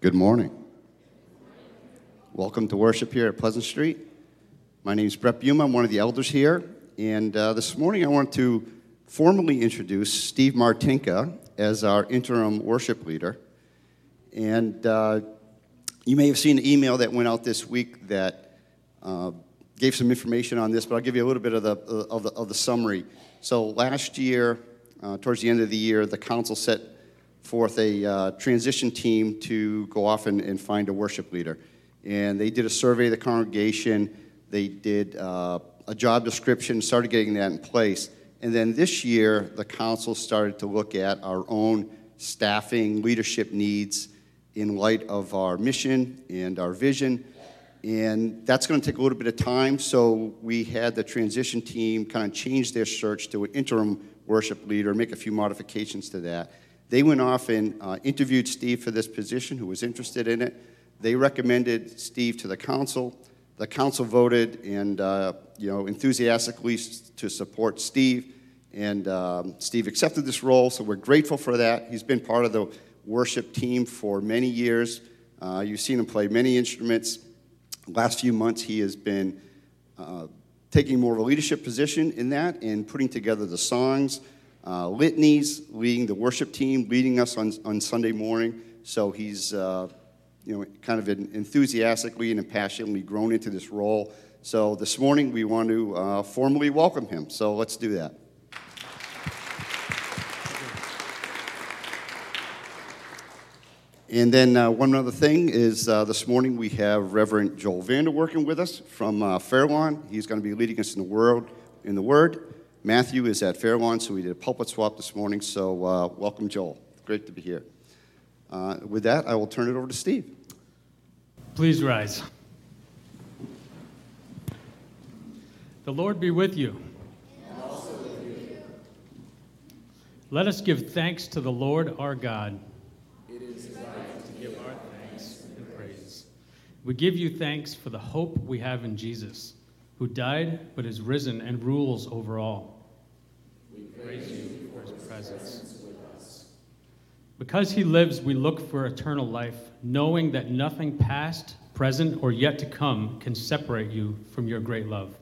Good morning. Welcome to worship here at Pleasant Street. My name is Brett Buma. I'm one of the elders here. And uh, this morning I want to formally introduce Steve Martinka as our interim worship leader. And uh, you may have seen an email that went out this week that uh, gave some information on this, but I'll give you a little bit of the, of the, of the summary. So last year, uh, towards the end of the year, the council set forth a uh, transition team to go off and, and, find a worship leader. And they did a survey of the congregation, they did uh, a job description, started getting that in place. And then this year, the council started to look at our own staffing, leadership needs in light of our mission and our vision. And that's going to take a little bit of time. So we had the transition team kind of change their search to an interim worship leader, make a few modifications to that. They went off and uh, interviewed Steve for this position, who was interested in it. They recommended Steve to the council. The council voted and uh, you know enthusiastically to support Steve, and um, Steve accepted this role. So we're grateful for that. He's been part of the worship team for many years. Uh, you've seen him play many instruments. Last few months, he has been uh, taking more of a leadership position in that and putting together the songs uh, litanies, leading the worship team, leading us on, on Sunday morning. So he's, uh, you know, kind of enthusiastically and passionately grown into this role. So this morning we want to uh, formally welcome him. So let's do that. And then uh, one other thing is uh, this morning we have Reverend Joel Vander working with us from uh, Fairlawn. He's going to be leading us in the world in the Word. Matthew is at Fairlawn, so we did a pulpit swap this morning. So uh, welcome, Joel. Great to be here. Uh, with that, I will turn it over to Steve. Please rise. The Lord be with you. And also with you. Let us give thanks to the Lord our God. It is right to give our thanks and praise. We give you thanks for the hope we have in Jesus who died but is risen and rules over all. Praise you for his presence with us. Because he lives, we look for eternal life, knowing that nothing past, present, or yet to come can separate you from your great love.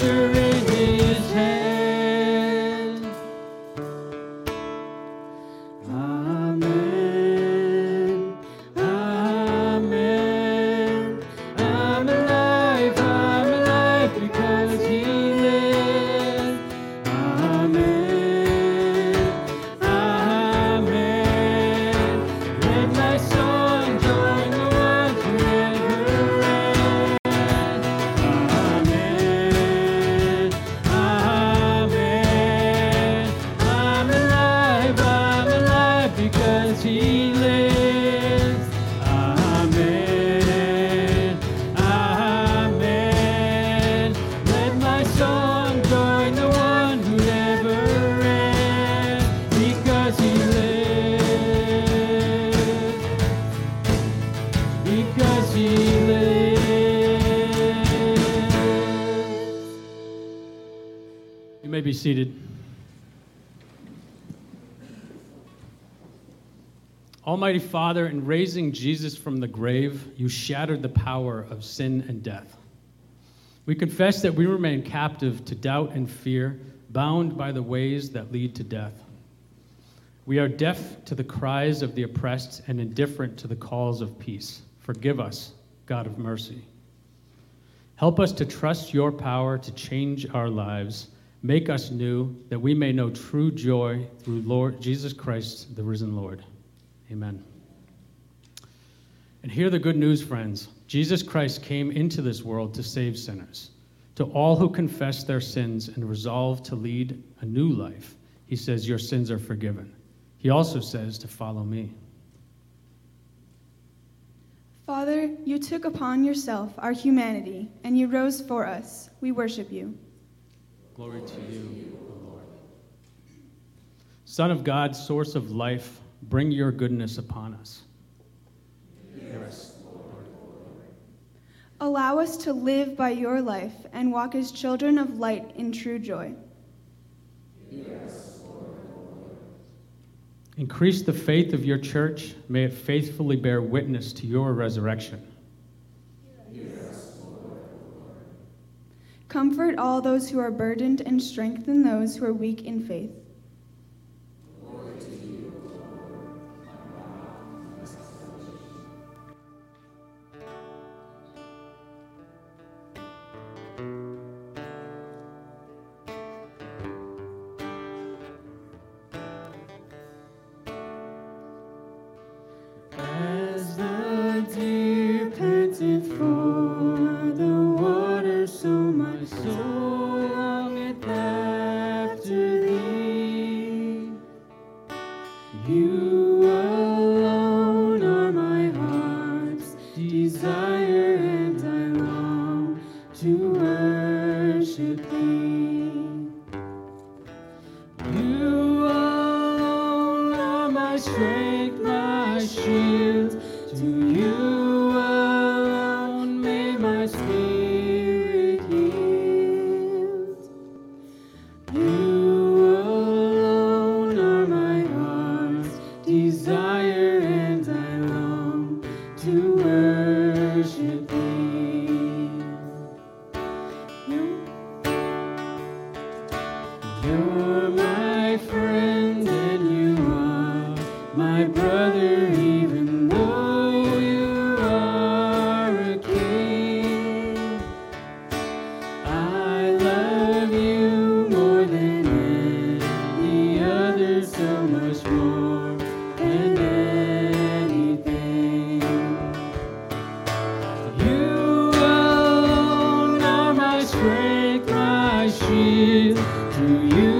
Be Almighty Father, in raising Jesus from the grave, you shattered the power of sin and death. We confess that we remain captive to doubt and fear, bound by the ways that lead to death. We are deaf to the cries of the oppressed and indifferent to the calls of peace. Forgive us, God of mercy. Help us to trust your power to change our lives Make us new, that we may know true joy through Lord Jesus Christ, the risen Lord. Amen. And hear the good news, friends. Jesus Christ came into this world to save sinners. To all who confess their sins and resolve to lead a new life, he says, Your sins are forgiven. He also says to follow me. Father, you took upon yourself our humanity, and you rose for us. We worship you. Glory to you, O Lord. Son of God, source of life, bring your goodness upon us. Yes, Lord. Allow us to live by your life and walk as children of light in true joy. Yes, Lord. Increase the faith of your church. May it faithfully bear witness to your resurrection. Comfort all those who are burdened and strengthen those who are weak in faith. you.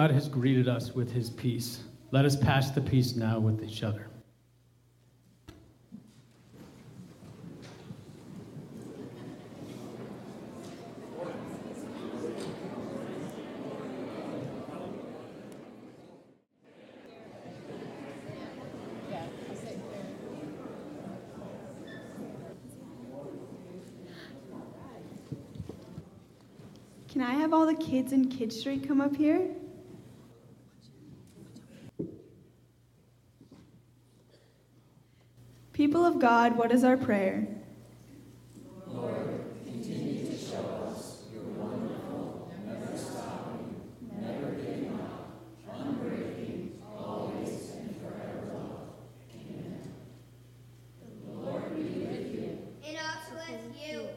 God has greeted us with his peace, let us pass the peace now with each other. Can I have all the kids in Kid Street come up here? People of God, what is our prayer? Lord, continue to show us your wonderful, never stopping, never giving up, unbreaking, always and forever love. Amen. The Lord be with you. And also with you.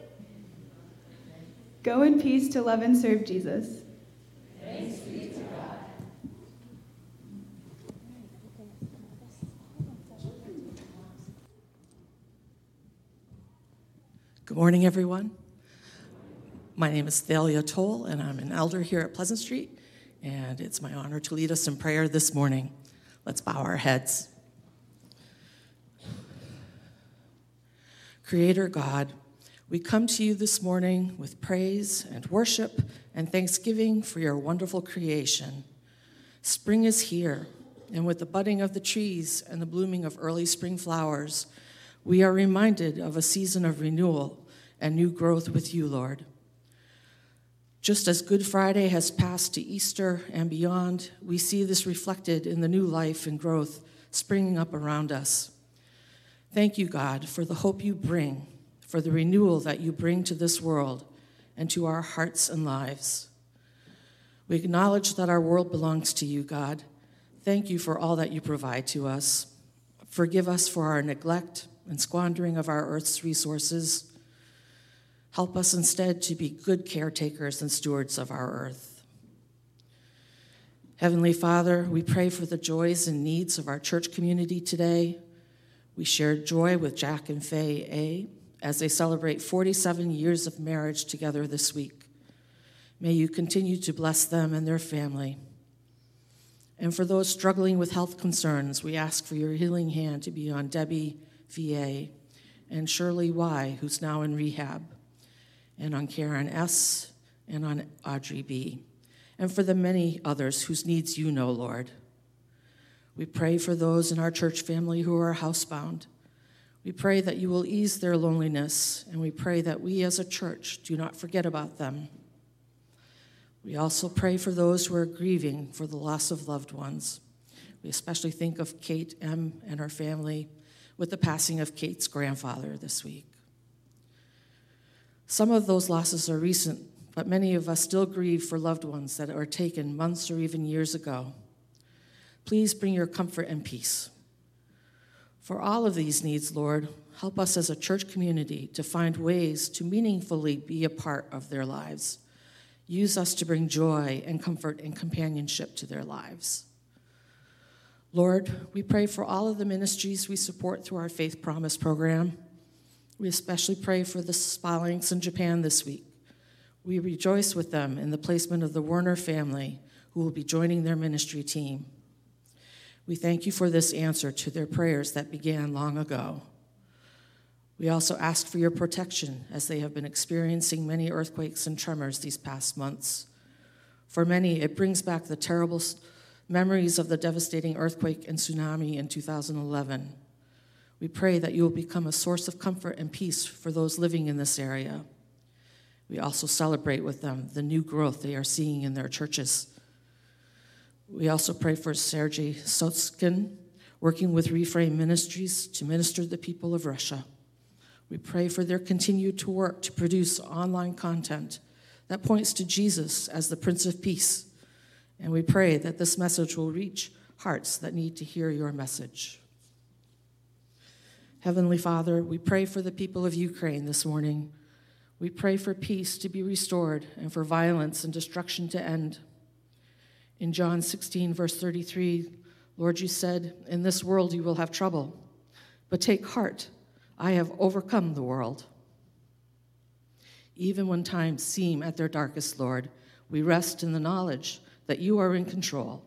Go in peace to love and serve Jesus. Good morning, everyone. My name is Thalia Toll, and I'm an elder here at Pleasant Street, and it's my honor to lead us in prayer this morning. Let's bow our heads. Creator God, we come to you this morning with praise and worship and thanksgiving for your wonderful creation. Spring is here, and with the budding of the trees and the blooming of early spring flowers, we are reminded of a season of renewal and new growth with you, Lord. Just as Good Friday has passed to Easter and beyond, we see this reflected in the new life and growth springing up around us. Thank you, God, for the hope you bring, for the renewal that you bring to this world and to our hearts and lives. We acknowledge that our world belongs to you, God. Thank you for all that you provide to us. Forgive us for our neglect and squandering of our earth's resources. Help us instead to be good caretakers and stewards of our earth. Heavenly Father, we pray for the joys and needs of our church community today. We share joy with Jack and Faye A as they celebrate 47 years of marriage together this week. May you continue to bless them and their family. And for those struggling with health concerns, we ask for your healing hand to be on Debbie VA and Shirley Y, who's now in rehab. And on Karen S., and on Audrey B., and for the many others whose needs you know, Lord. We pray for those in our church family who are housebound. We pray that you will ease their loneliness, and we pray that we as a church do not forget about them. We also pray for those who are grieving for the loss of loved ones. We especially think of Kate M. and her family with the passing of Kate's grandfather this week. Some of those losses are recent, but many of us still grieve for loved ones that were taken months or even years ago. Please bring your comfort and peace. For all of these needs, Lord, help us as a church community to find ways to meaningfully be a part of their lives. Use us to bring joy and comfort and companionship to their lives. Lord, we pray for all of the ministries we support through our Faith Promise program. We especially pray for the Spallings in Japan this week. We rejoice with them in the placement of the Werner family, who will be joining their ministry team. We thank you for this answer to their prayers that began long ago. We also ask for your protection as they have been experiencing many earthquakes and tremors these past months. For many, it brings back the terrible memories of the devastating earthquake and tsunami in 2011. We pray that you will become a source of comfort and peace for those living in this area. We also celebrate with them the new growth they are seeing in their churches we also pray for Sergei Sotskin, working with Reframe Ministries to minister to the people of Russia. We pray for their continued work to produce online content that points to Jesus as the Prince of Peace. And we pray that this message will reach hearts that need to hear your message. Heavenly Father, we pray for the people of Ukraine this morning. We pray for peace to be restored and for violence and destruction to end. In John 16, verse 33, Lord, you said, In this world you will have trouble, but take heart, I have overcome the world. Even when times seem at their darkest, Lord, we rest in the knowledge that you are in control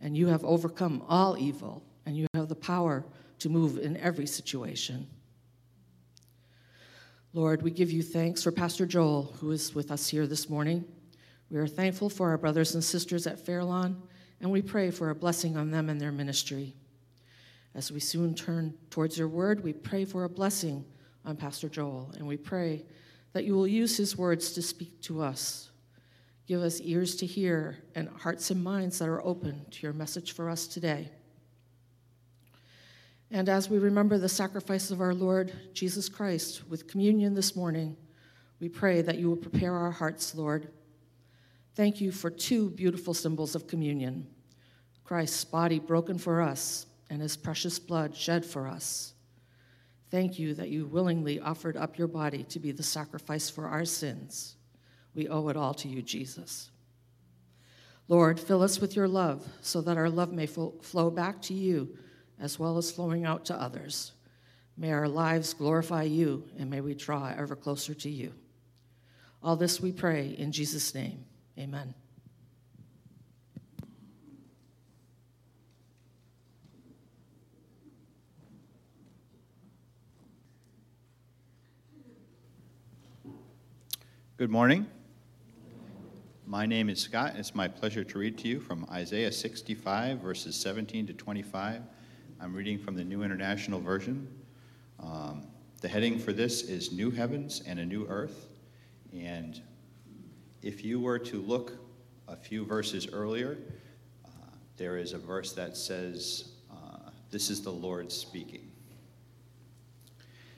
and you have overcome all evil and you have the power to move in every situation. Lord, we give you thanks for Pastor Joel, who is with us here this morning. We are thankful for our brothers and sisters at Fairlawn, and we pray for a blessing on them and their ministry. As we soon turn towards your word, we pray for a blessing on Pastor Joel, and we pray that you will use his words to speak to us. Give us ears to hear and hearts and minds that are open to your message for us today. And as we remember the sacrifice of our Lord Jesus Christ with communion this morning, we pray that you will prepare our hearts, Lord, Thank you for two beautiful symbols of communion Christ's body broken for us and his precious blood shed for us. Thank you that you willingly offered up your body to be the sacrifice for our sins. We owe it all to you, Jesus. Lord, fill us with your love so that our love may flow back to you as well as flowing out to others. May our lives glorify you and may we draw ever closer to you. All this we pray in Jesus' name. Amen. Good morning. My name is Scott, and it's my pleasure to read to you from Isaiah 65, verses 17 to 25. I'm reading from the New International Version. Um, the heading for this is New Heavens and a New Earth. And if you were to look a few verses earlier, uh, there is a verse that says, uh, This is the Lord speaking.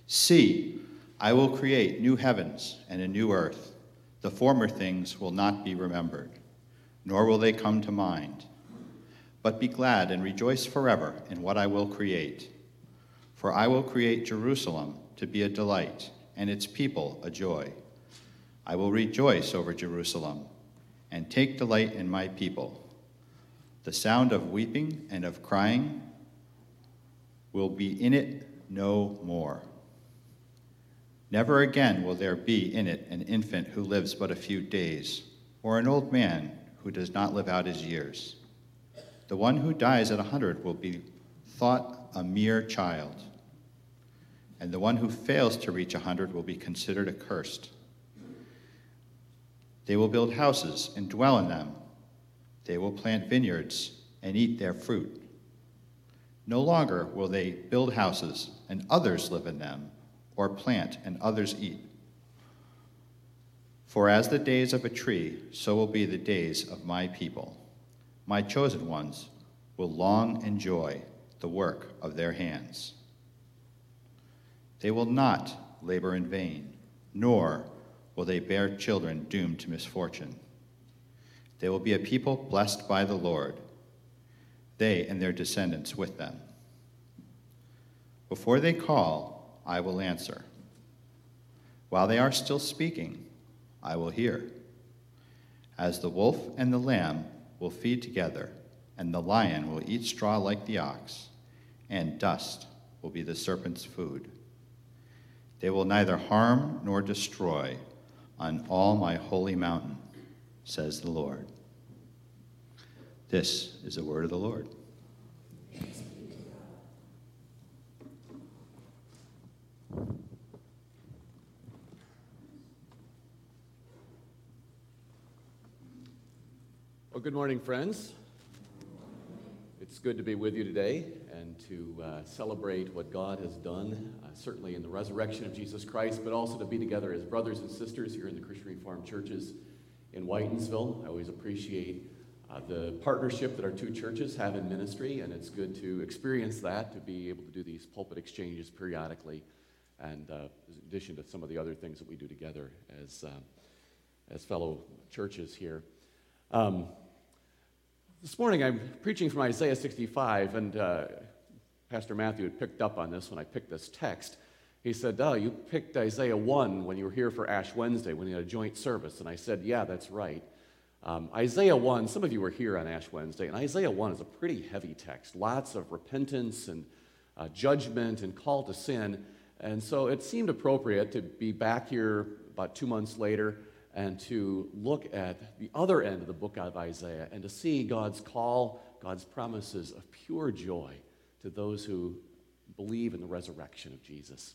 See, I will create new heavens and a new earth. The former things will not be remembered, nor will they come to mind. But be glad and rejoice forever in what I will create. For I will create Jerusalem to be a delight, and its people a joy. I will rejoice over Jerusalem and take delight in my people. The sound of weeping and of crying will be in it no more. Never again will there be in it an infant who lives but a few days, or an old man who does not live out his years. The one who dies at a hundred will be thought a mere child, and the one who fails to reach a hundred will be considered accursed. They will build houses and dwell in them. They will plant vineyards and eat their fruit. No longer will they build houses and others live in them, or plant and others eat. For as the days of a tree, so will be the days of my people. My chosen ones will long enjoy the work of their hands. They will not labor in vain, nor will they bear children doomed to misfortune. They will be a people blessed by the Lord, they and their descendants with them. Before they call, I will answer. While they are still speaking, I will hear. As the wolf and the lamb will feed together, and the lion will eat straw like the ox, and dust will be the serpent's food. They will neither harm nor destroy on all my holy mountain, says the Lord. This is the word of the Lord. Well, good morning, friends. It's good to be with you today and to uh, celebrate what God has done, uh, certainly in the resurrection of Jesus Christ, but also to be together as brothers and sisters here in the Christian Reformed churches in Whitinsville. I always appreciate uh, the partnership that our two churches have in ministry, and it's good to experience that, to be able to do these pulpit exchanges periodically, and uh, in addition to some of the other things that we do together as, uh, as fellow churches here. Um, this morning I'm preaching from Isaiah 65, and uh, Pastor Matthew had picked up on this when I picked this text. He said, Oh, you picked Isaiah 1 when you were here for Ash Wednesday, when you had a joint service. And I said, Yeah, that's right. Um, Isaiah 1, some of you were here on Ash Wednesday, and Isaiah 1 is a pretty heavy text. Lots of repentance and uh, judgment and call to sin. And so it seemed appropriate to be back here about two months later and to look at the other end of the book of Isaiah and to see God's call, God's promises of pure joy to those who believe in the resurrection of Jesus.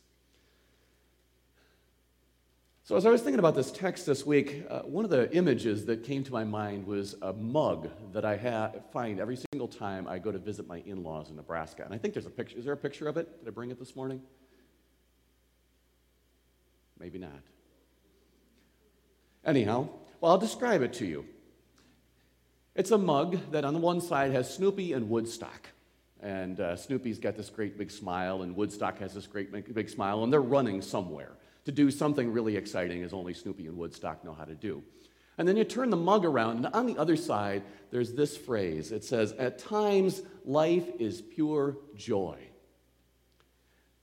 So, as I was thinking about this text this week, uh, one of the images that came to my mind was a mug that I ha- find every single time I go to visit my in laws in Nebraska. And I think there's a picture. Is there a picture of it? Did I bring it this morning? Maybe not. Anyhow, well, I'll describe it to you. It's a mug that on the one side has Snoopy and Woodstock. And uh, Snoopy's got this great big smile, and Woodstock has this great big, big smile, and they're running somewhere to do something really exciting, as only Snoopy and Woodstock know how to do. And then you turn the mug around, and on the other side, there's this phrase. It says, At times, life is pure joy.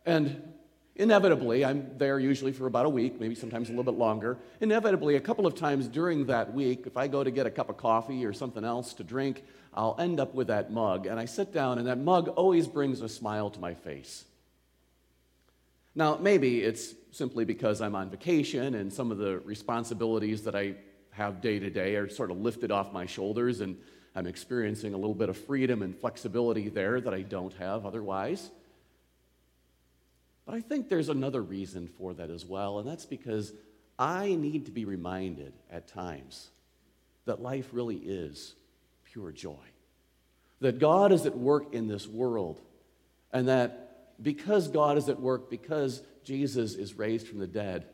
And Inevitably, I'm there usually for about a week, maybe sometimes a little bit longer. Inevitably, a couple of times during that week, if I go to get a cup of coffee or something else to drink, I'll end up with that mug. And I sit down, and that mug always brings a smile to my face. Now, maybe it's simply because I'm on vacation and some of the responsibilities that I have day to day are sort of lifted off my shoulders, and I'm experiencing a little bit of freedom and flexibility there that I don't have otherwise. But I think there's another reason for that as well, and that's because I need to be reminded at times that life really is pure joy. That God is at work in this world, and that because God is at work, because Jesus is raised from the dead,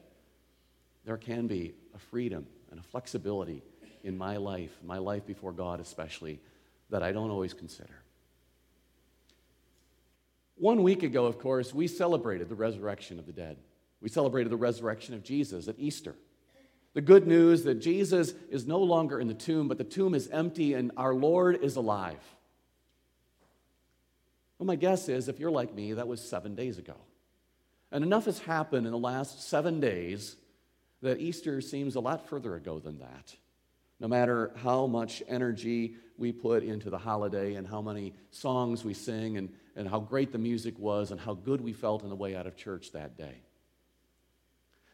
there can be a freedom and a flexibility in my life, my life before God especially, that I don't always consider. One week ago, of course, we celebrated the resurrection of the dead. We celebrated the resurrection of Jesus at Easter. The good news that Jesus is no longer in the tomb, but the tomb is empty and our Lord is alive. Well, my guess is if you're like me, that was seven days ago. And enough has happened in the last seven days that Easter seems a lot further ago than that. No matter how much energy we put into the holiday and how many songs we sing and and how great the music was and how good we felt on the way out of church that day.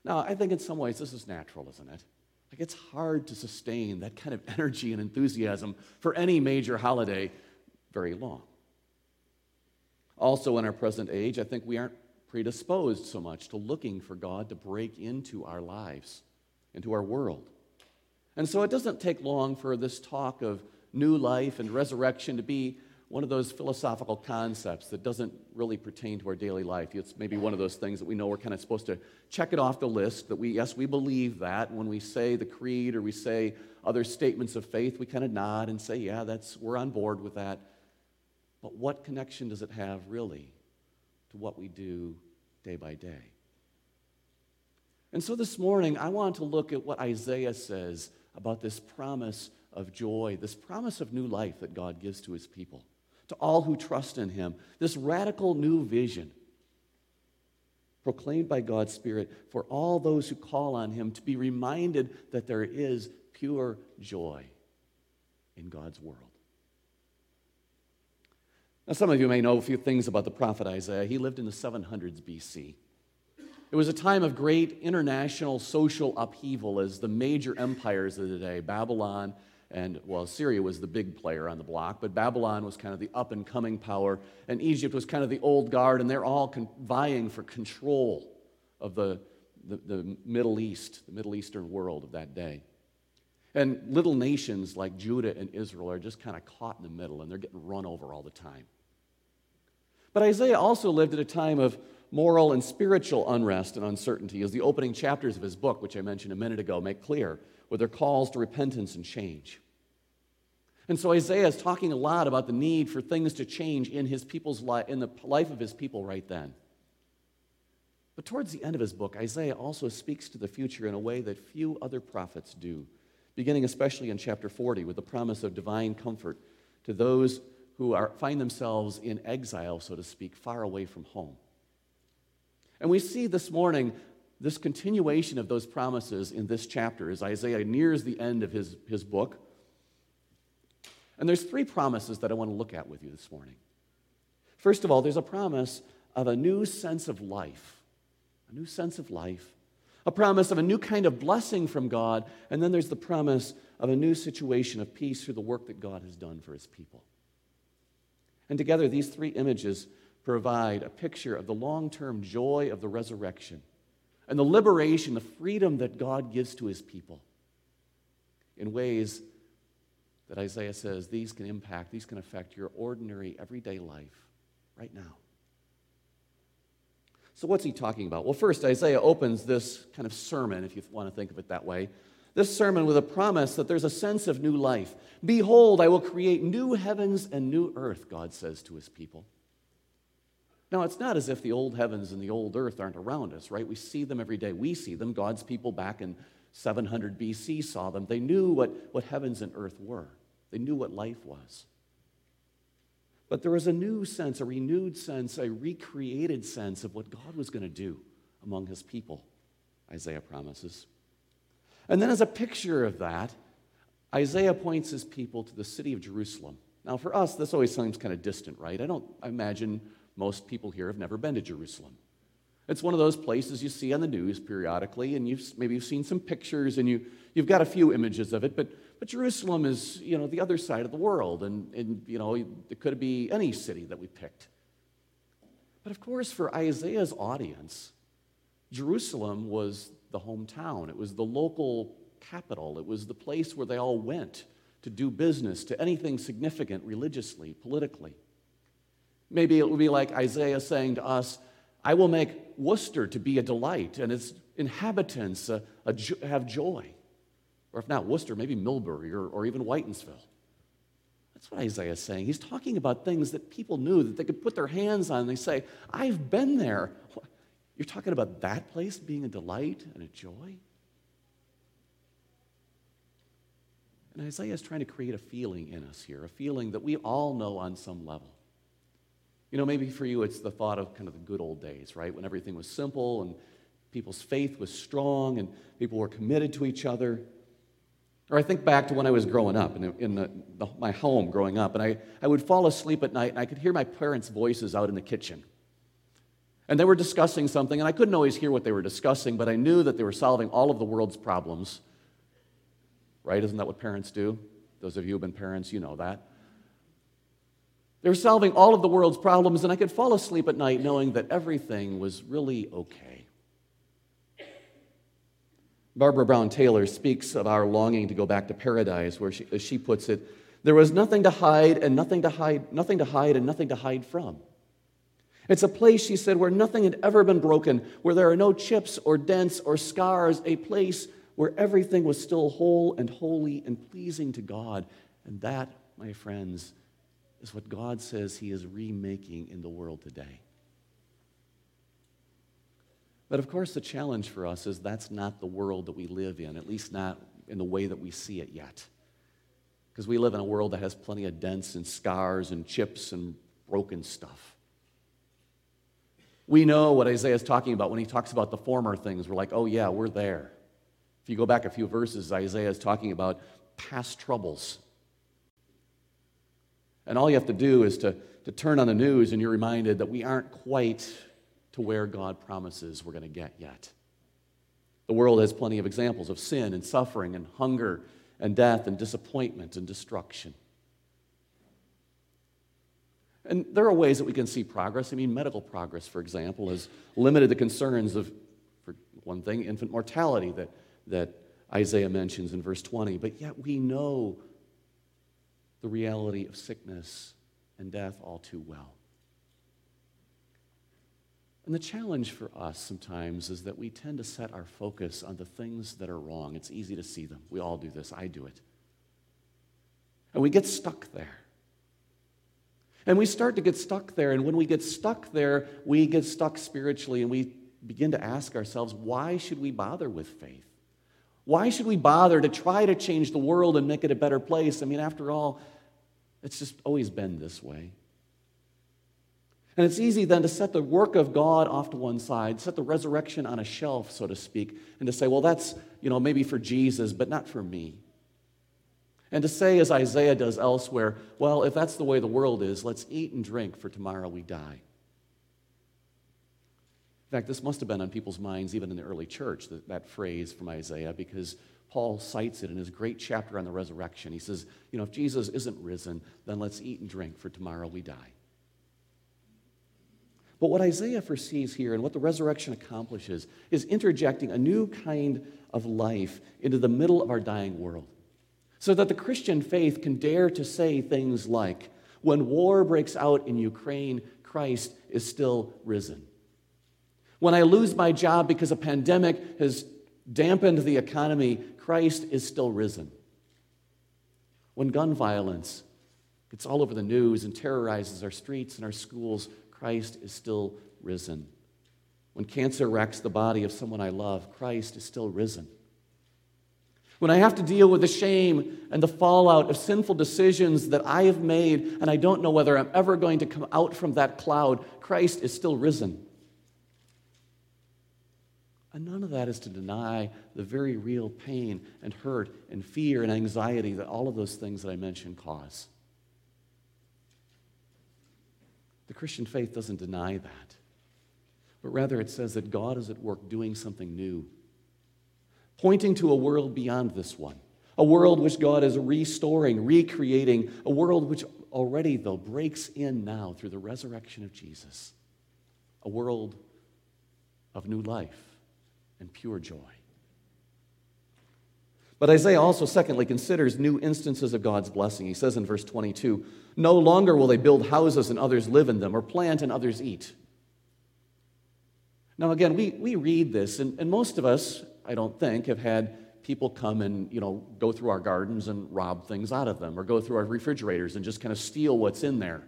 Now, I think in some ways this is natural, isn't it? Like it's hard to sustain that kind of energy and enthusiasm for any major holiday very long. Also, in our present age, I think we aren't predisposed so much to looking for God to break into our lives, into our world. And so it doesn't take long for this talk of new life and resurrection to be one of those philosophical concepts that doesn't really pertain to our daily life. It's maybe one of those things that we know we're kind of supposed to check it off the list that we, yes, we believe that. When we say the creed or we say other statements of faith, we kind of nod and say, yeah, that's, we're on board with that. But what connection does it have really to what we do day by day? And so this morning, I want to look at what Isaiah says about this promise of joy, this promise of new life that God gives to his people to all who trust in him. This radical new vision proclaimed by God's Spirit for all those who call on him to be reminded that there is pure joy in God's world. Now, some of you may know a few things about the prophet Isaiah. He lived in the 700s BC. It was a time of great international social upheaval as the major empires of the day, Babylon and well, Syria was the big player on the block, but Babylon was kind of the up and coming power, and Egypt was kind of the old guard, and they're all con- vying for control of the, the, the Middle East, the Middle Eastern world of that day. And little nations like Judah and Israel are just kind of caught in the middle, and they're getting run over all the time. But Isaiah also lived at a time of moral and spiritual unrest and uncertainty, as the opening chapters of his book, which I mentioned a minute ago, make clear, with their calls to repentance and change. And so Isaiah is talking a lot about the need for things to change in his people's life, in the life of his people right then. But towards the end of his book, Isaiah also speaks to the future in a way that few other prophets do, beginning especially in chapter 40 with the promise of divine comfort to those who are, find themselves in exile, so to speak, far away from home. And we see this morning this continuation of those promises in this chapter as Isaiah nears the end of his, his book. And there's three promises that I want to look at with you this morning. First of all, there's a promise of a new sense of life, a new sense of life, a promise of a new kind of blessing from God, and then there's the promise of a new situation of peace through the work that God has done for his people. And together, these three images provide a picture of the long term joy of the resurrection and the liberation, the freedom that God gives to his people in ways that Isaiah says these can impact, these can affect your ordinary, everyday life right now. So, what's he talking about? Well, first, Isaiah opens this kind of sermon, if you want to think of it that way, this sermon with a promise that there's a sense of new life. Behold, I will create new heavens and new earth, God says to his people. Now, it's not as if the old heavens and the old earth aren't around us, right? We see them every day. We see them. God's people back in 700 BC saw them. They knew what, what heavens and earth were, they knew what life was. But there was a new sense, a renewed sense, a recreated sense of what God was going to do among his people, Isaiah promises. And then, as a picture of that, Isaiah points his people to the city of Jerusalem. Now, for us, this always seems kind of distant, right? I don't I imagine most people here have never been to Jerusalem. It's one of those places you see on the news periodically, and you've, maybe you've seen some pictures and you, you've got a few images of it, but, but Jerusalem is, you know, the other side of the world, and, and, you know, it could be any city that we picked. But of course, for Isaiah's audience, Jerusalem was the hometown. It was the local capital. It was the place where they all went to do business, to anything significant religiously, politically. Maybe it would be like Isaiah saying to us, I will make Worcester to be a delight and its inhabitants uh, a, a, have joy. Or if not Worcester, maybe Millbury or, or even Whitinsville. That's what Isaiah is saying. He's talking about things that people knew that they could put their hands on and they say, I've been there. You're talking about that place being a delight and a joy? And Isaiah is trying to create a feeling in us here, a feeling that we all know on some level. You know, maybe for you it's the thought of kind of the good old days, right? When everything was simple and people's faith was strong and people were committed to each other. Or I think back to when I was growing up, in, in the, the, my home growing up, and I, I would fall asleep at night and I could hear my parents' voices out in the kitchen. And they were discussing something, and I couldn't always hear what they were discussing, but I knew that they were solving all of the world's problems. Right? Isn't that what parents do? Those of you who have been parents, you know that. They were solving all of the world's problems, and I could fall asleep at night knowing that everything was really okay. Barbara Brown Taylor speaks of our longing to go back to paradise, where she, as she puts it, there was nothing to hide and nothing to hide, nothing to hide and nothing to hide from. It's a place, she said, where nothing had ever been broken, where there are no chips or dents or scars, a place where everything was still whole and holy and pleasing to God. And that, my friends, is what God says He is remaking in the world today. But of course, the challenge for us is that's not the world that we live in, at least not in the way that we see it yet. Because we live in a world that has plenty of dents and scars and chips and broken stuff. We know what Isaiah is talking about when he talks about the former things. We're like, oh, yeah, we're there. If you go back a few verses, Isaiah is talking about past troubles. And all you have to do is to, to turn on the news and you're reminded that we aren't quite to where God promises we're going to get yet. The world has plenty of examples of sin and suffering and hunger and death and disappointment and destruction. And there are ways that we can see progress. I mean, medical progress, for example, has limited the concerns of, for one thing, infant mortality that, that Isaiah mentions in verse 20. But yet we know the reality of sickness and death all too well. And the challenge for us sometimes is that we tend to set our focus on the things that are wrong. It's easy to see them. We all do this. I do it. And we get stuck there. And we start to get stuck there. And when we get stuck there, we get stuck spiritually and we begin to ask ourselves, why should we bother with faith? Why should we bother to try to change the world and make it a better place? I mean, after all, it's just always been this way. And it's easy then to set the work of God off to one side, set the resurrection on a shelf, so to speak, and to say, well, that's, you know, maybe for Jesus, but not for me. And to say, as Isaiah does elsewhere, well, if that's the way the world is, let's eat and drink, for tomorrow we die. In fact, this must have been on people's minds even in the early church, that, that phrase from Isaiah, because Paul cites it in his great chapter on the resurrection. He says, you know, if Jesus isn't risen, then let's eat and drink, for tomorrow we die. But what Isaiah foresees here and what the resurrection accomplishes is interjecting a new kind of life into the middle of our dying world. So that the Christian faith can dare to say things like, when war breaks out in Ukraine, Christ is still risen. When I lose my job because a pandemic has dampened the economy, Christ is still risen. When gun violence gets all over the news and terrorizes our streets and our schools, Christ is still risen. When cancer wrecks the body of someone I love, Christ is still risen. When I have to deal with the shame and the fallout of sinful decisions that I have made, and I don't know whether I'm ever going to come out from that cloud, Christ is still risen. And none of that is to deny the very real pain and hurt and fear and anxiety that all of those things that I mentioned cause. The Christian faith doesn't deny that, but rather it says that God is at work doing something new, pointing to a world beyond this one, a world which God is restoring, recreating, a world which already, though, breaks in now through the resurrection of Jesus, a world of new life and pure joy. But Isaiah also, secondly, considers new instances of God's blessing. He says in verse 22 No longer will they build houses and others live in them, or plant and others eat. Now, again, we, we read this, and, and most of us, I don't think, have had people come and you know go through our gardens and rob things out of them or go through our refrigerators and just kind of steal what's in there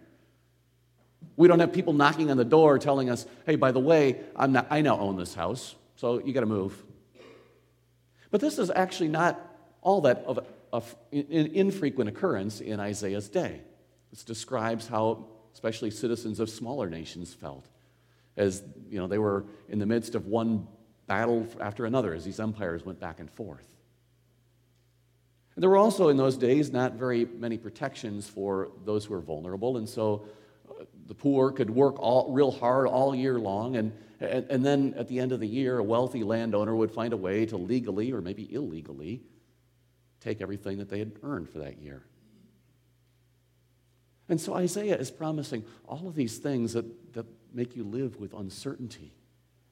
we don't have people knocking on the door telling us hey by the way I'm not, i now own this house so you got to move but this is actually not all that of an infrequent occurrence in Isaiah's day. This describes how, especially citizens of smaller nations, felt as you know they were in the midst of one battle after another as these empires went back and forth. And there were also in those days not very many protections for those who were vulnerable, and so the poor could work all, real hard all year long, and and, and then at the end of the year, a wealthy landowner would find a way to legally or maybe illegally take everything that they had earned for that year. And so Isaiah is promising all of these things that, that make you live with uncertainty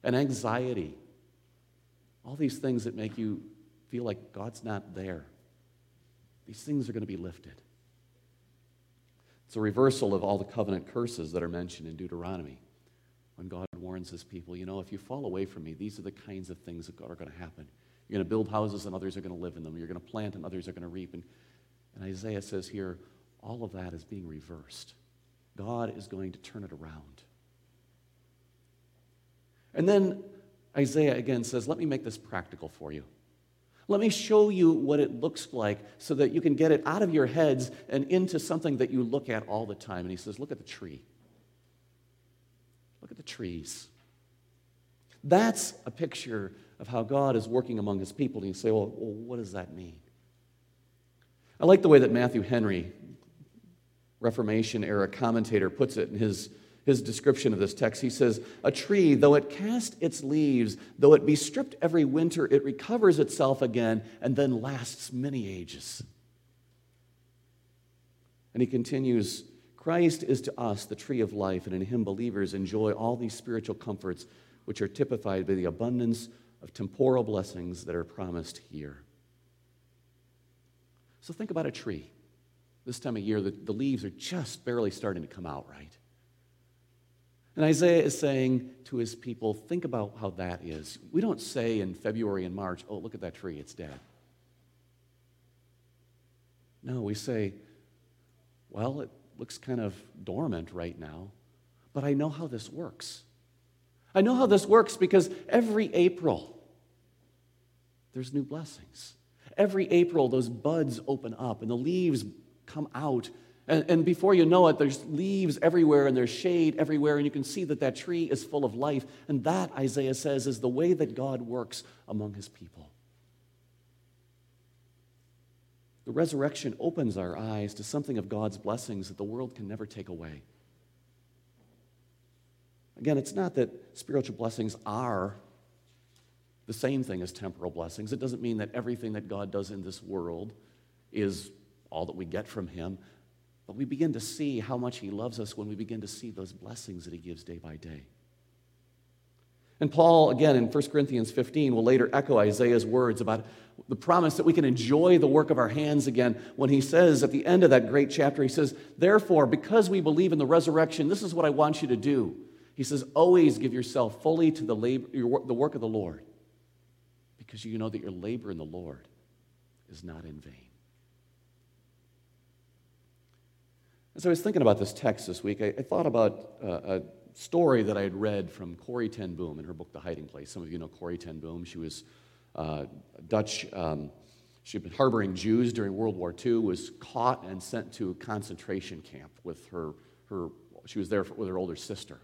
and anxiety all these things that make you feel like God's not there. These things are going to be lifted. It's a reversal of all the covenant curses that are mentioned in Deuteronomy when God warns his people, you know, if you fall away from me, these are the kinds of things that are going to happen. You're going to build houses and others are going to live in them. You're going to plant and others are going to reap. And, and Isaiah says here, all of that is being reversed. God is going to turn it around. And then Isaiah again says, Let me make this practical for you. Let me show you what it looks like so that you can get it out of your heads and into something that you look at all the time. And he says, Look at the tree. Look at the trees. That's a picture of how God is working among his people. And you say, well, well, what does that mean? I like the way that Matthew Henry, Reformation era commentator, puts it in his, his description of this text. He says, A tree, though it cast its leaves, though it be stripped every winter, it recovers itself again and then lasts many ages. And he continues, Christ is to us the tree of life, and in him believers enjoy all these spiritual comforts which are typified by the abundance of temporal blessings that are promised here. So think about a tree. This time of year, the, the leaves are just barely starting to come out, right? And Isaiah is saying to his people, think about how that is. We don't say in February and March, oh, look at that tree, it's dead. No, we say, well, it looks kind of dormant right now, but I know how this works. I know how this works because every April, there's new blessings. Every April, those buds open up and the leaves come out. And, and, before you know it, there's leaves everywhere and there's shade everywhere, and you can see that that tree is full of life. And that, Isaiah says, is the way that God works among his people. The resurrection opens our eyes to something of God's blessings that the world can never take away. Again, it's not that spiritual blessings are the same thing as temporal blessings. It doesn't mean that everything that God does in this world is all that we get from Him. But we begin to see how much He loves us when we begin to see those blessings that He gives day by day. And Paul, again, in 1 Corinthians 15, will later echo Isaiah's words about the promise that we can enjoy the work of our hands again when he says at the end of that great chapter, he says, Therefore, because we believe in the resurrection, this is what I want you to do. He says, Always give yourself fully to the, labor, the work of the Lord because you know that your labor in the Lord is not in vain. As I was thinking about this text this week, I, I thought about uh, a story that I had read from Corrie ten Boom in her book, The Hiding Place. Some of you know Corrie ten Boom. She was uh, Dutch. Um, she'd been harboring Jews during World War II, was caught and sent to a concentration camp with her, her she was there with her older sister.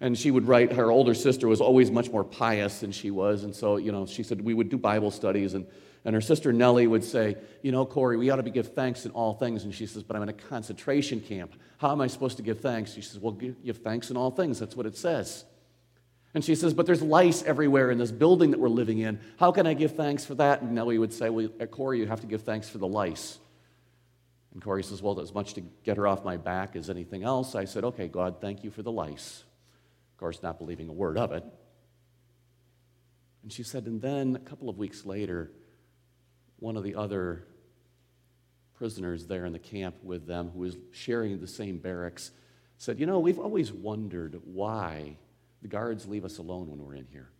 And she would write, her older sister was always much more pious than she was. And so, you know, she said, we would do Bible studies. And, and her sister Nellie would say, You know, Corrie, we ought to be give thanks in all things. And she says, But I'm in a concentration camp. How am I supposed to give thanks? She says, Well, give, thanks in all things. That's what it says. And she says, But there's lice everywhere in this building that we're living in. How can I give thanks for that? And Nellie would say, Well, Corrie, you have to give thanks for the lice. And Corrie says, Well, as much to get her off my back as anything else. I said, Okay, God, thank you for the lice. Of course, not believing a word of it. And she said, and then a couple of weeks later, one of the other prisoners there in the camp with them, who was sharing the same barracks, said, You know, we've always wondered why the guards leave us alone when we're in here.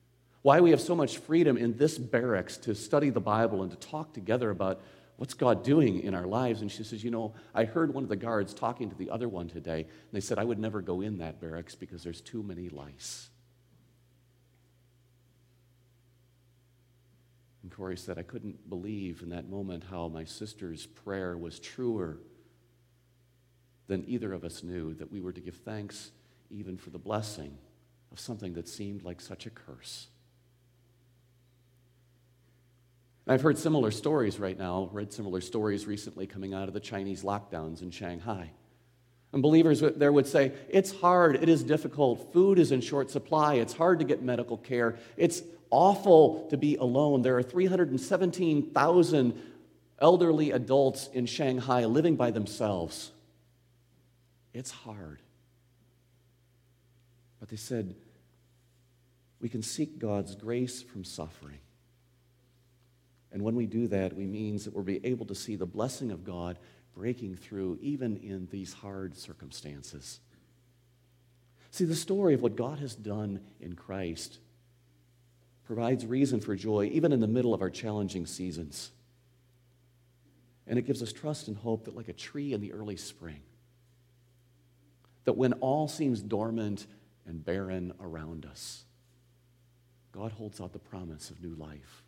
Why we have so much freedom in this barracks to study the Bible and to talk together about what's God doing in our lives? And she says, You know, I heard one of the guards talking to the other one today, and they said, I would never go in that barracks because there's too many lice. And Corrie said, I couldn't believe in that moment how my sister's prayer was truer than either of us knew, that we were to give thanks even for the blessing of something that seemed like such a curse. I've heard similar stories right now, read similar stories recently coming out of the Chinese lockdowns in Shanghai. And believers there would say, it's hard, it is difficult, food is in short supply, it's hard to get medical care, it's awful to be alone. There are 317,000 elderly adults in Shanghai living by themselves. It's hard. But they said, we can seek God's grace from suffering. And when we do that, we means that we'll be able to see the blessing of God breaking through even in these hard circumstances. See, the story of what God has done in Christ provides reason for joy even in the middle of our challenging seasons. And it gives us trust and hope that, like a tree in the early spring, that when all seems dormant and barren around us, God holds out the promise of new life,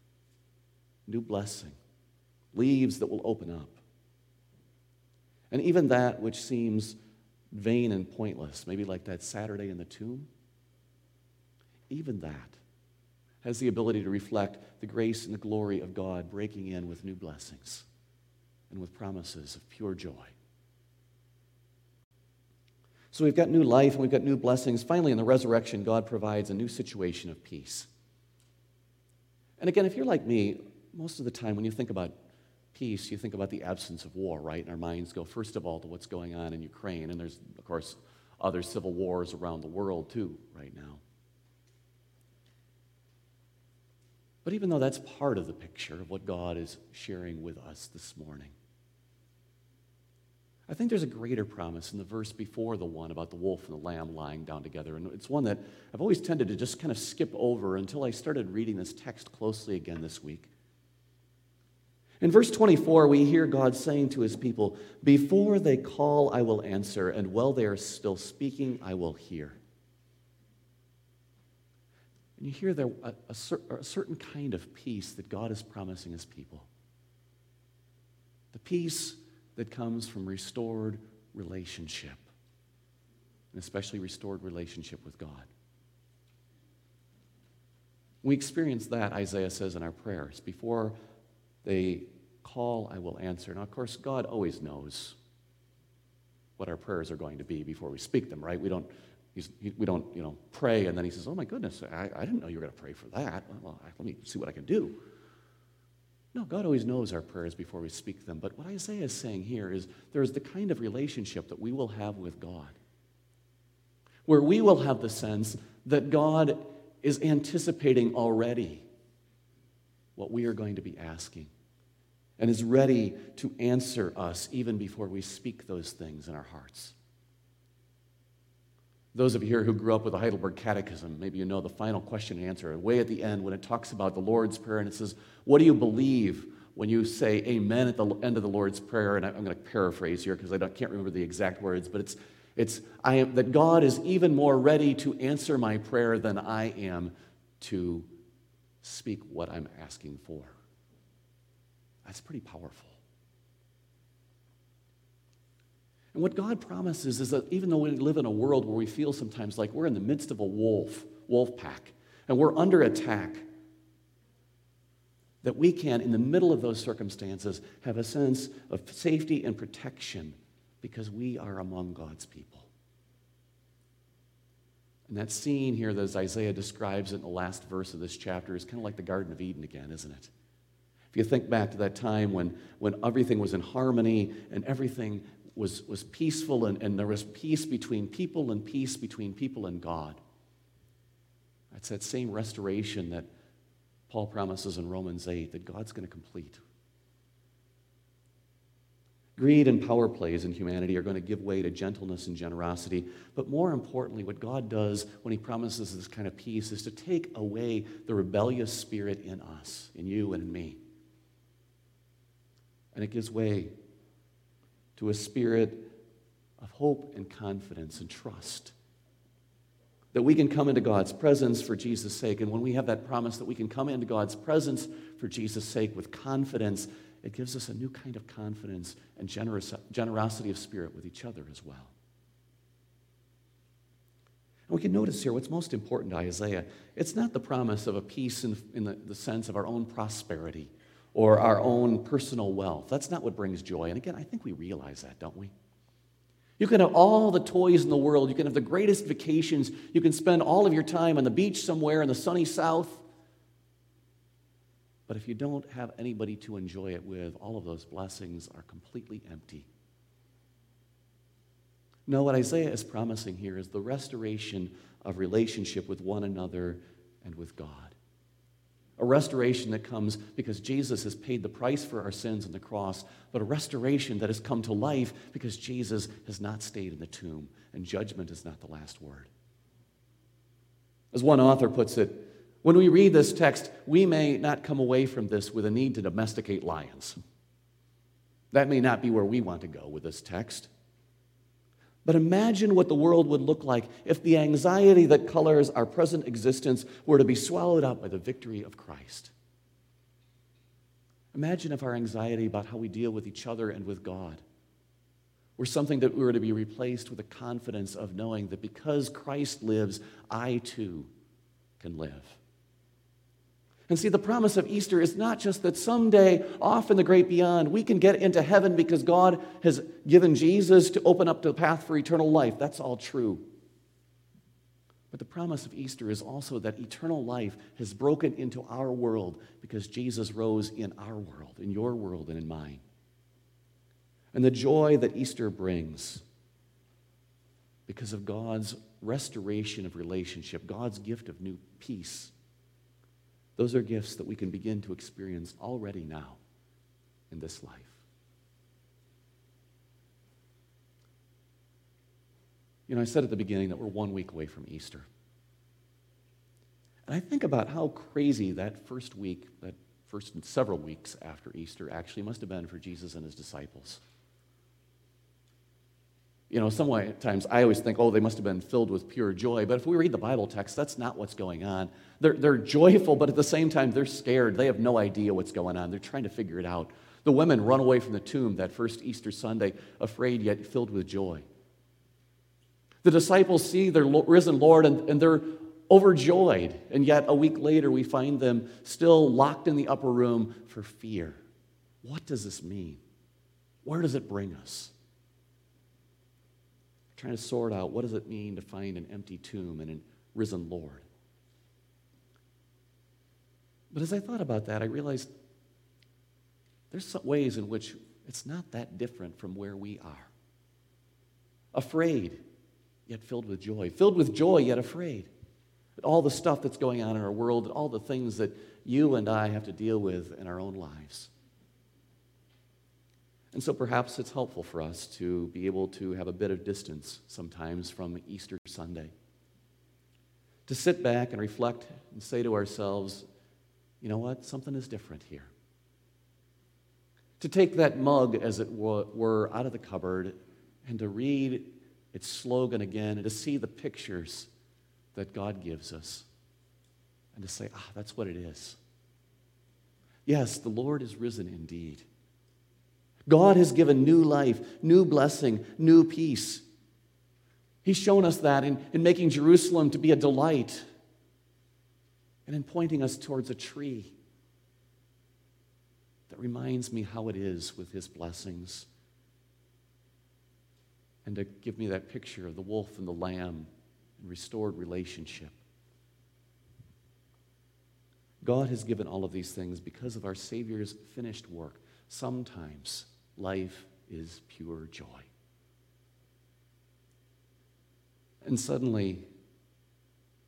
new blessing, leaves that will open up. And even that which seems vain and pointless, maybe like that Saturday in the tomb, even that has the ability to reflect the grace and the glory of God breaking in with new blessings and with promises of pure joy. So we've got new life and we've got new blessings. Finally, in the resurrection, God provides a new situation of peace. And again, if you're like me, most of the time when you think about peace, you think about the absence of war, right? And our minds go, first of all, to what's going on in Ukraine. And there's, of course, other civil wars around the world, too, right now. But even though that's part of the picture of what God is sharing with us this morning, I think there's a greater promise in the verse before the one about the wolf and the lamb lying down together. And it's one that I've always tended to just kind of skip over until I started reading this text closely again this week. In verse 24, we hear God saying to his people, Before they call, I will answer, and while they are still speaking, I will hear. And you hear there a, a, a certain kind of peace that God is promising his people. The peace that comes from restored relationship, and especially restored relationship with God. We experience that, Isaiah says in our prayers. Before they call, I will answer. Now, of course, God always knows what our prayers are going to be before we speak them, right? We don't, we don't you know, pray and then he says, Oh my goodness, I, I didn't know you were going to pray for that. Well, let me see what I can do. No, God always knows our prayers before we speak them. But what Isaiah is saying here is there's the kind of relationship that we will have with God, where we will have the sense that God is anticipating already what we are going to be asking and is ready to answer us even before we speak those things in our hearts. Those of you here who grew up with the Heidelberg Catechism, maybe you know the final question and answer, way at the end when it talks about the Lord's Prayer and it says, What do you believe when you say amen at the end of the Lord's Prayer? And I'm going to paraphrase here because I can't remember the exact words, but it's, it's I am, that God is even more ready to answer my prayer than I am to speak what I'm asking for. That's pretty powerful. And what God promises is that even though we live in a world where we feel sometimes like we're in the midst of a wolf, wolf pack, and we're under attack, that we can, in the middle of those circumstances, have a sense of safety and protection because we are among God's people. And that scene here that Isaiah describes in the last verse of this chapter is kind of like the Garden of Eden again, isn't it? If you think back to that time when, when everything was in harmony and everything was, was peaceful and, and there was peace between people and peace between people and God. That's that same restoration that Paul promises in Romans 8 that God's going to complete. Greed and power plays in humanity are going to give way to gentleness and generosity. But more importantly, what God does when He promises this kind of peace is to take away the rebellious spirit in us, in you and in me. And it gives way to a spirit of hope and confidence and trust. That we can come into God's presence for Jesus' sake. And when we have that promise that we can come into God's presence for Jesus' sake with confidence, it gives us a new kind of confidence and generous, generosity of spirit with each other as well. And we can notice here what's most important to Isaiah. It's not the promise of a peace in, in the, the sense of our own prosperity or our own personal wealth. That's not what brings joy. And again, I think we realize that, don't we? You can have all the toys in the world. You can have the greatest vacations. You can spend all of your time on the beach somewhere in the sunny south. But if you don't have anybody to enjoy it with, all of those blessings are completely empty. No, what Isaiah is promising here is the restoration of relationship with one another and with God. A restoration that comes because Jesus has paid the price for our sins on the cross, but a restoration that has come to life because Jesus has not stayed in the tomb and judgment is not the last word. As one author puts it, when we read this text, we may not come away from this with a need to domesticate lions. That may not be where we want to go with this text. But imagine what the world would look like if the anxiety that colors our present existence were to be swallowed up by the victory of Christ. Imagine if our anxiety about how we deal with each other and with God were something that were to be replaced with a confidence of knowing that because Christ lives, I too can live. And see, the promise of Easter is not just that someday, off in the great beyond, we can get into heaven because God has given Jesus to open up the path for eternal life. That's all true. But the promise of Easter is also that eternal life has broken into our world because Jesus rose in our world, in your world, and in mine. And the joy that Easter brings because of God's restoration of relationship, God's gift of new peace those are gifts that we can begin to experience already now in this life. You know, I said at the beginning that we're one week away from Easter. And I think about how crazy that first week, that first several weeks after Easter, actually must have been for Jesus and his disciples. You know, sometimes I always think, oh, they must have been filled with pure joy. But if we read the Bible text, that's not what's going on. They're, they're joyful, but at the same time, they're scared. They have no idea what's going on. They're trying to figure it out. The women run away from the tomb that first Easter Sunday, afraid yet filled with joy. The disciples see their risen Lord and, and they're overjoyed. And yet, a week later, we find them still locked in the upper room for fear. What does this mean? Where does it bring us? Trying to sort out what does it mean to find an empty tomb and a risen Lord. But as I thought about that, I realized there's some ways in which it's not that different from where we are. Afraid, yet filled with joy. Filled with joy, yet afraid. All the stuff that's going on in our world, all the things that you and I have to deal with in our own lives. And so perhaps it's helpful for us to be able to have a bit of distance sometimes from Easter Sunday. To sit back and reflect and say to ourselves, you know what? Something is different here. To take that mug, as it were, out of the cupboard and to read its slogan again and to see the pictures that God gives us and to say, ah, that's what it is. Yes, the Lord is risen indeed. God has given new life, new blessing, new peace. He's shown us that in, in making Jerusalem to be a delight and in pointing us towards a tree that reminds me how it is with his blessings. And to give me that picture of the wolf and the lamb and restored relationship. God has given all of these things because of our Savior's finished work. Sometimes life is pure joy. And suddenly,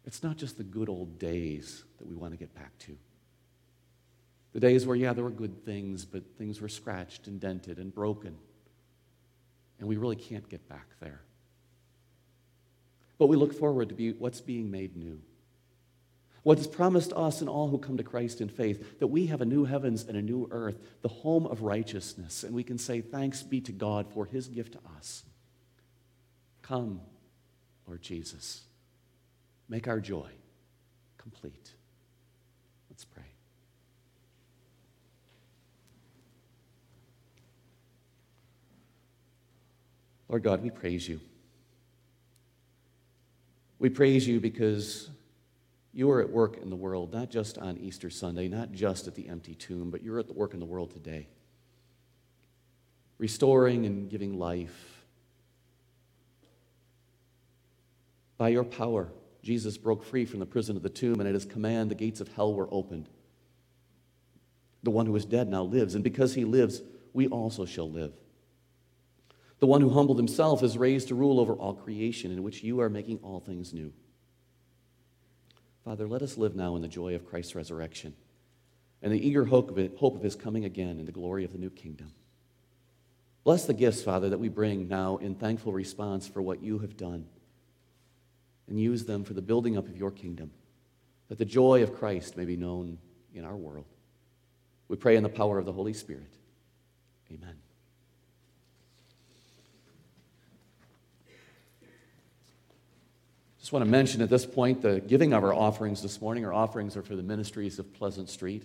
it's not just the good old days that we want to get back to. The days where, yeah, there were good things, but things were scratched and dented and broken. And we really can't get back there. But we look forward to be, what's being made new. What is promised us and all who come to Christ in faith, that we have a new heavens and a new earth, the home of righteousness, and we can say, Thanks be to God for his gift to us. Come, Lord Jesus, make our joy complete. Let's pray. Lord God, we praise you. We praise you because you are at work in the world, not just on Easter Sunday, not just at the empty tomb, but you're at the work in the world today. Restoring and giving life. By your power, Jesus broke free from the prison of the tomb, and at his command, the gates of hell were opened. The one who is dead now lives, and because he lives, we also shall live. The one who humbled himself is raised to rule over all creation, in which you are making all things new. Father, let us live now in the joy of Christ's resurrection and the eager hope of, it, hope of his coming again in the glory of the new kingdom. Bless the gifts, Father, that we bring now in thankful response for what you have done, and use them for the building up of your kingdom, that the joy of Christ may be known in our world. We pray in the power of the Holy Spirit. Amen. Just want to mention at this point the giving of our offerings this morning. Our offerings are for the ministries of Pleasant Street.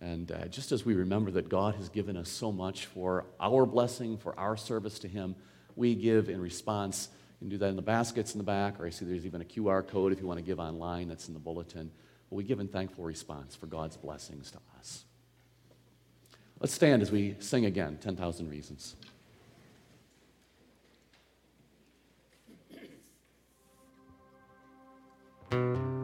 And uh, just as we remember that God has given us so much for our blessing, for our service to Him, we give in response. You can do that in the baskets in the back, or I see there's even a QR code if you want to give online that's in the bulletin. But we give in thankful response for God's blessings to us. Let's stand as we sing again 10,000 Reasons. Bless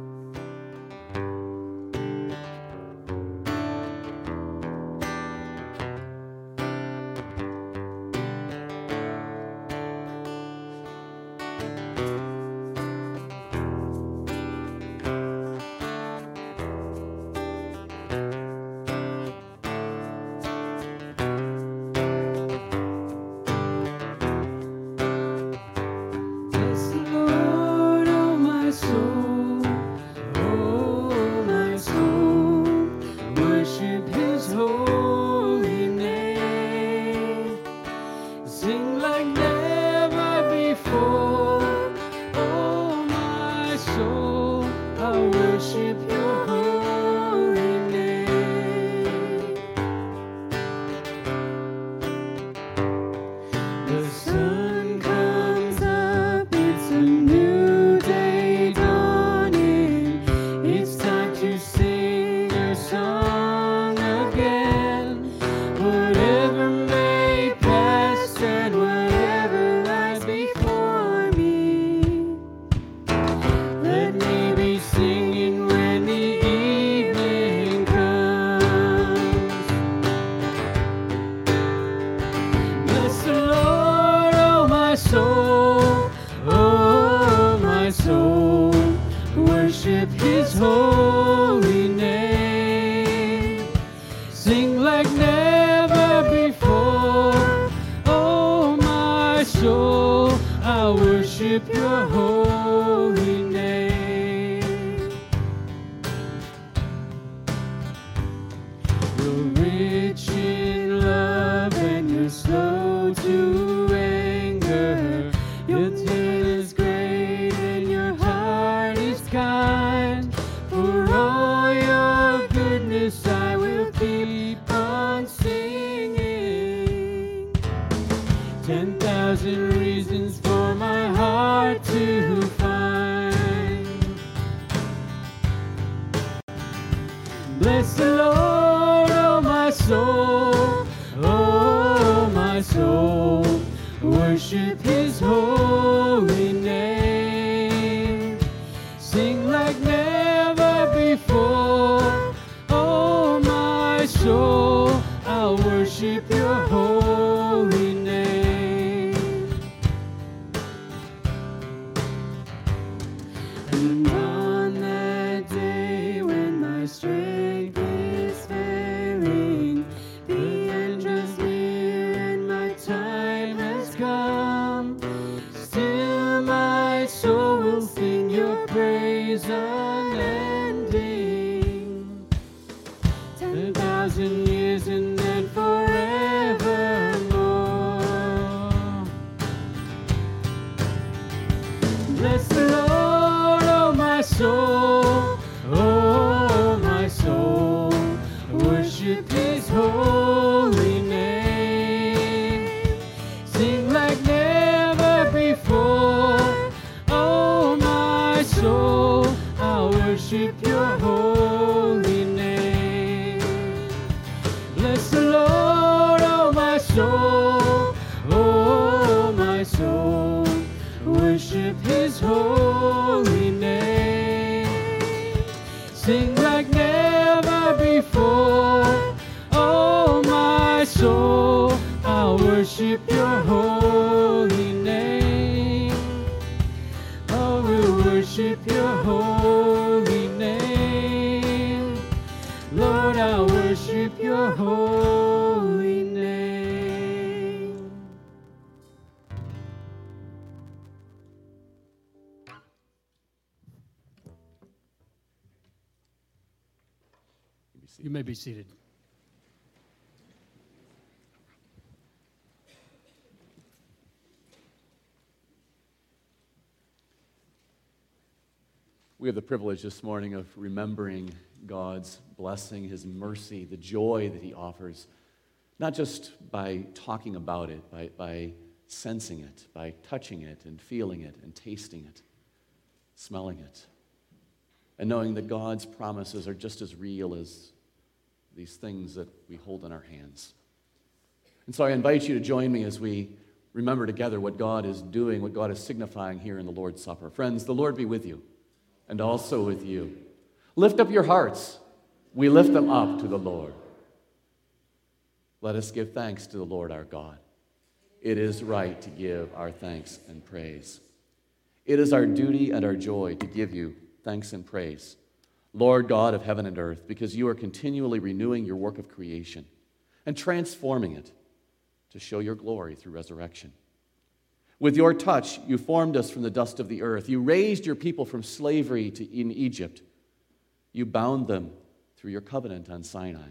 His privilege this morning of remembering God's blessing, His mercy, the joy that He offers, not just by talking about it, by, by sensing it, by touching it and feeling it and tasting it, smelling it, and knowing that God's promises are just as real as these things that we hold in our hands. And so I invite you to join me as we remember together what God is doing, what God is signifying here in the Lord's Supper. Friends, the Lord be with you and also with you. Lift up your hearts. We lift them up to the Lord. Let us give thanks to the Lord our God. It is right to give our thanks and praise. It is our duty and our joy to give you thanks and praise, Lord God of heaven and earth, because you are continually renewing your work of creation and transforming it to show your glory through resurrection. With your touch, you formed us from the dust of the earth. You raised your people from slavery to, in Egypt. You bound them through your covenant on Sinai.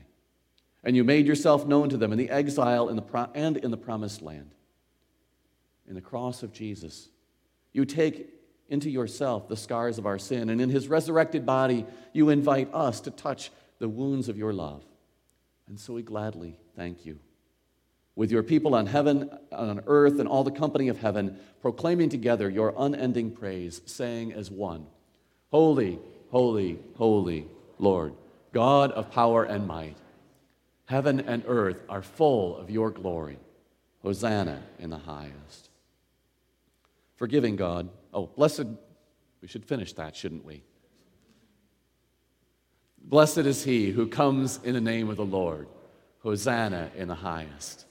And you made yourself known to them in the exile in the pro- and in the promised land. In the cross of Jesus, you take into yourself the scars of our sin, and in his resurrected body, you invite us to touch the wounds of your love. And so we gladly thank you with your people on heaven, on earth, and all the company of heaven, proclaiming together your unending praise, saying as one Holy, holy, holy, Lord, God of power and might. Heaven and earth are full of your glory. Hosanna in the highest. Forgiving God. Oh, blessed, we should finish that, shouldn't we? Blessed is he who comes in the name of the Lord. Hosanna in the highest.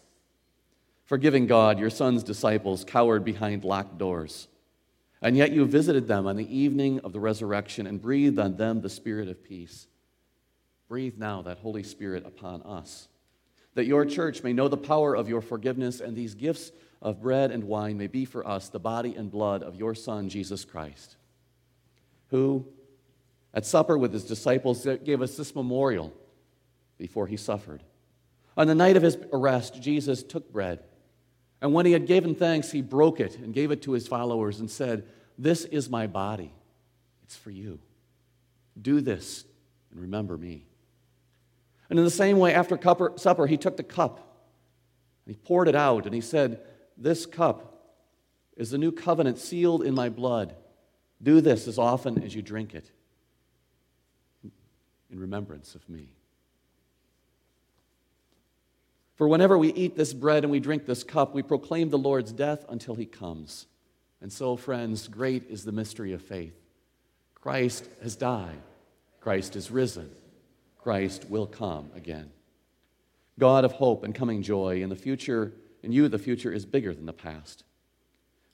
Forgiving God, your son's disciples cowered behind locked doors. And yet you visited them on the evening of the resurrection and breathed on them the spirit of peace. Breathe now that Holy Spirit upon us, that your church may know the power of your forgiveness, and these gifts of bread and wine may be for us the body and blood of your Son, Jesus Christ, who, at supper with his disciples, gave us this memorial before he suffered. On the night of his arrest, Jesus took bread. And when he had given thanks, he broke it and gave it to his followers and said, This is my body. It's for you. Do this and remember me. And in the same way, after supper, he took the cup and he poured it out and he said, This cup is the new covenant sealed in my blood. Do this as often as you drink it in remembrance of me. For whenever we eat this bread and we drink this cup, we proclaim the Lord's death until he comes. And so, friends, great is the mystery of faith. Christ has died, Christ is risen, Christ will come again. God of hope and coming joy, in the future, in you the future is bigger than the past.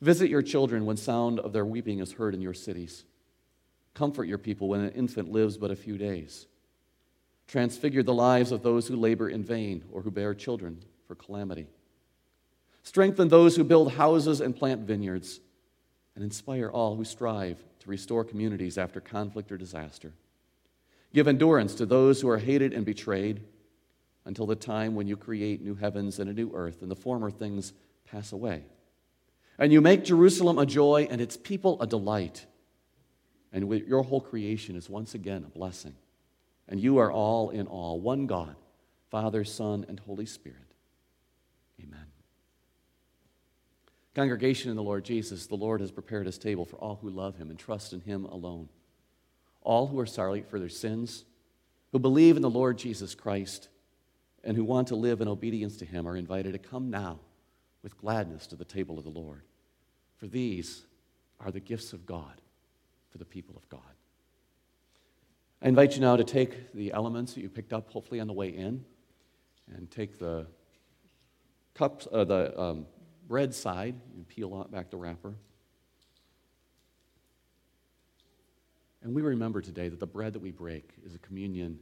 Visit your children when sound of their weeping is heard in your cities. Comfort your people when an infant lives but a few days transfigure the lives of those who labor in vain or who bear children for calamity. Strengthen those who build houses and plant vineyards, and inspire all who strive to restore communities after conflict or disaster. Give endurance to those who are hated and betrayed until the time when you create new heavens and a new earth, and the former things pass away. And you make Jerusalem a joy and its people a delight, and your whole creation is once again a blessing. And you are all in all, one God, Father, Son, and Holy Spirit. Amen. Congregation in the Lord Jesus, the Lord has prepared his table for all who love him and trust in him alone. All who are sorry for their sins, who believe in the Lord Jesus Christ, and who want to live in obedience to him are invited to come now with gladness to the table of the Lord. For these are the gifts of God for the people of God. I invite you now to take the elements that you picked up, hopefully on the way in, and take the cups, uh, the um, bread side, and peel back the wrapper. And we remember today that the bread that we break is a communion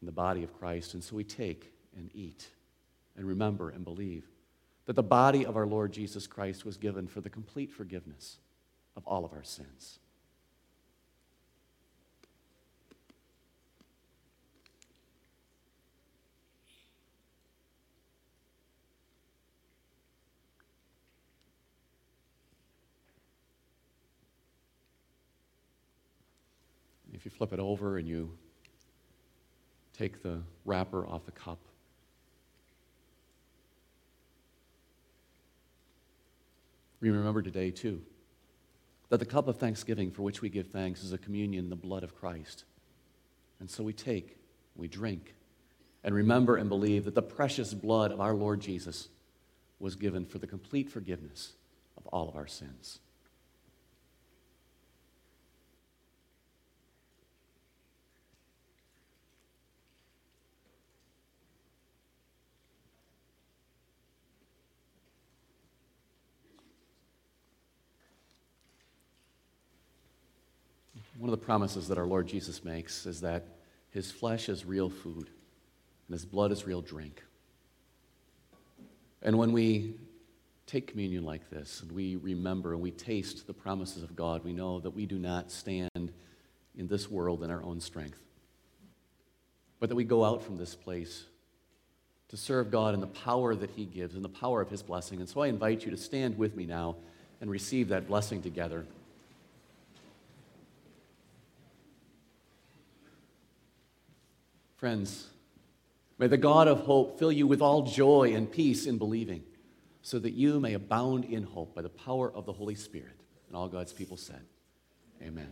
in the body of Christ. And so we take and eat and remember and believe that the body of our Lord Jesus Christ was given for the complete forgiveness of all of our sins. If you flip it over and you take the wrapper off the cup, we remember today, too, that the cup of thanksgiving for which we give thanks is a communion in the blood of Christ. And so we take, we drink, and remember and believe that the precious blood of our Lord Jesus was given for the complete forgiveness of all of our sins. One of the promises that our Lord Jesus makes is that his flesh is real food and his blood is real drink. And when we take communion like this and we remember and we taste the promises of God, we know that we do not stand in this world in our own strength, but that we go out from this place to serve God in the power that he gives and the power of his blessing. And so I invite you to stand with me now and receive that blessing together. Friends, may the God of hope fill you with all joy and peace in believing, so that you may abound in hope by the power of the Holy Spirit. And all God's people said, Amen.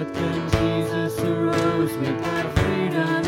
But then Jesus arose with that freedom.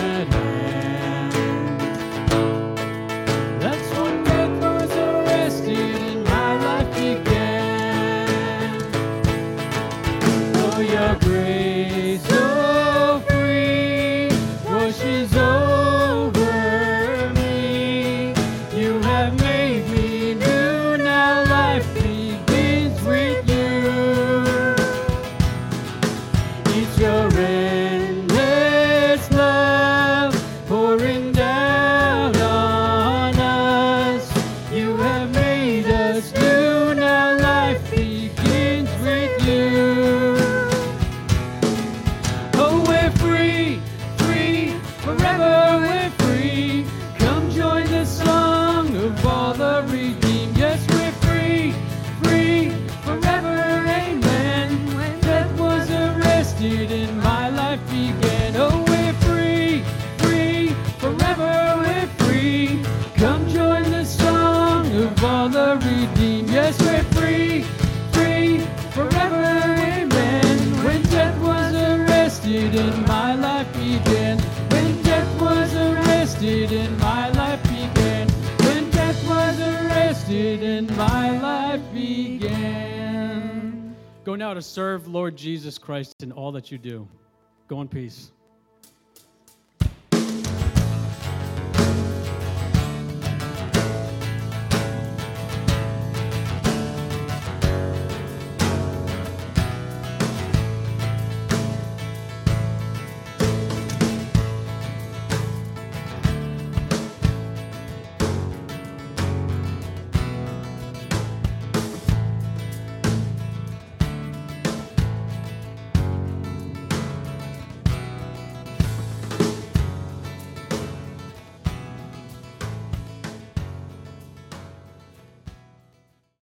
serve Lord Jesus Christ in all that you do. Go in peace.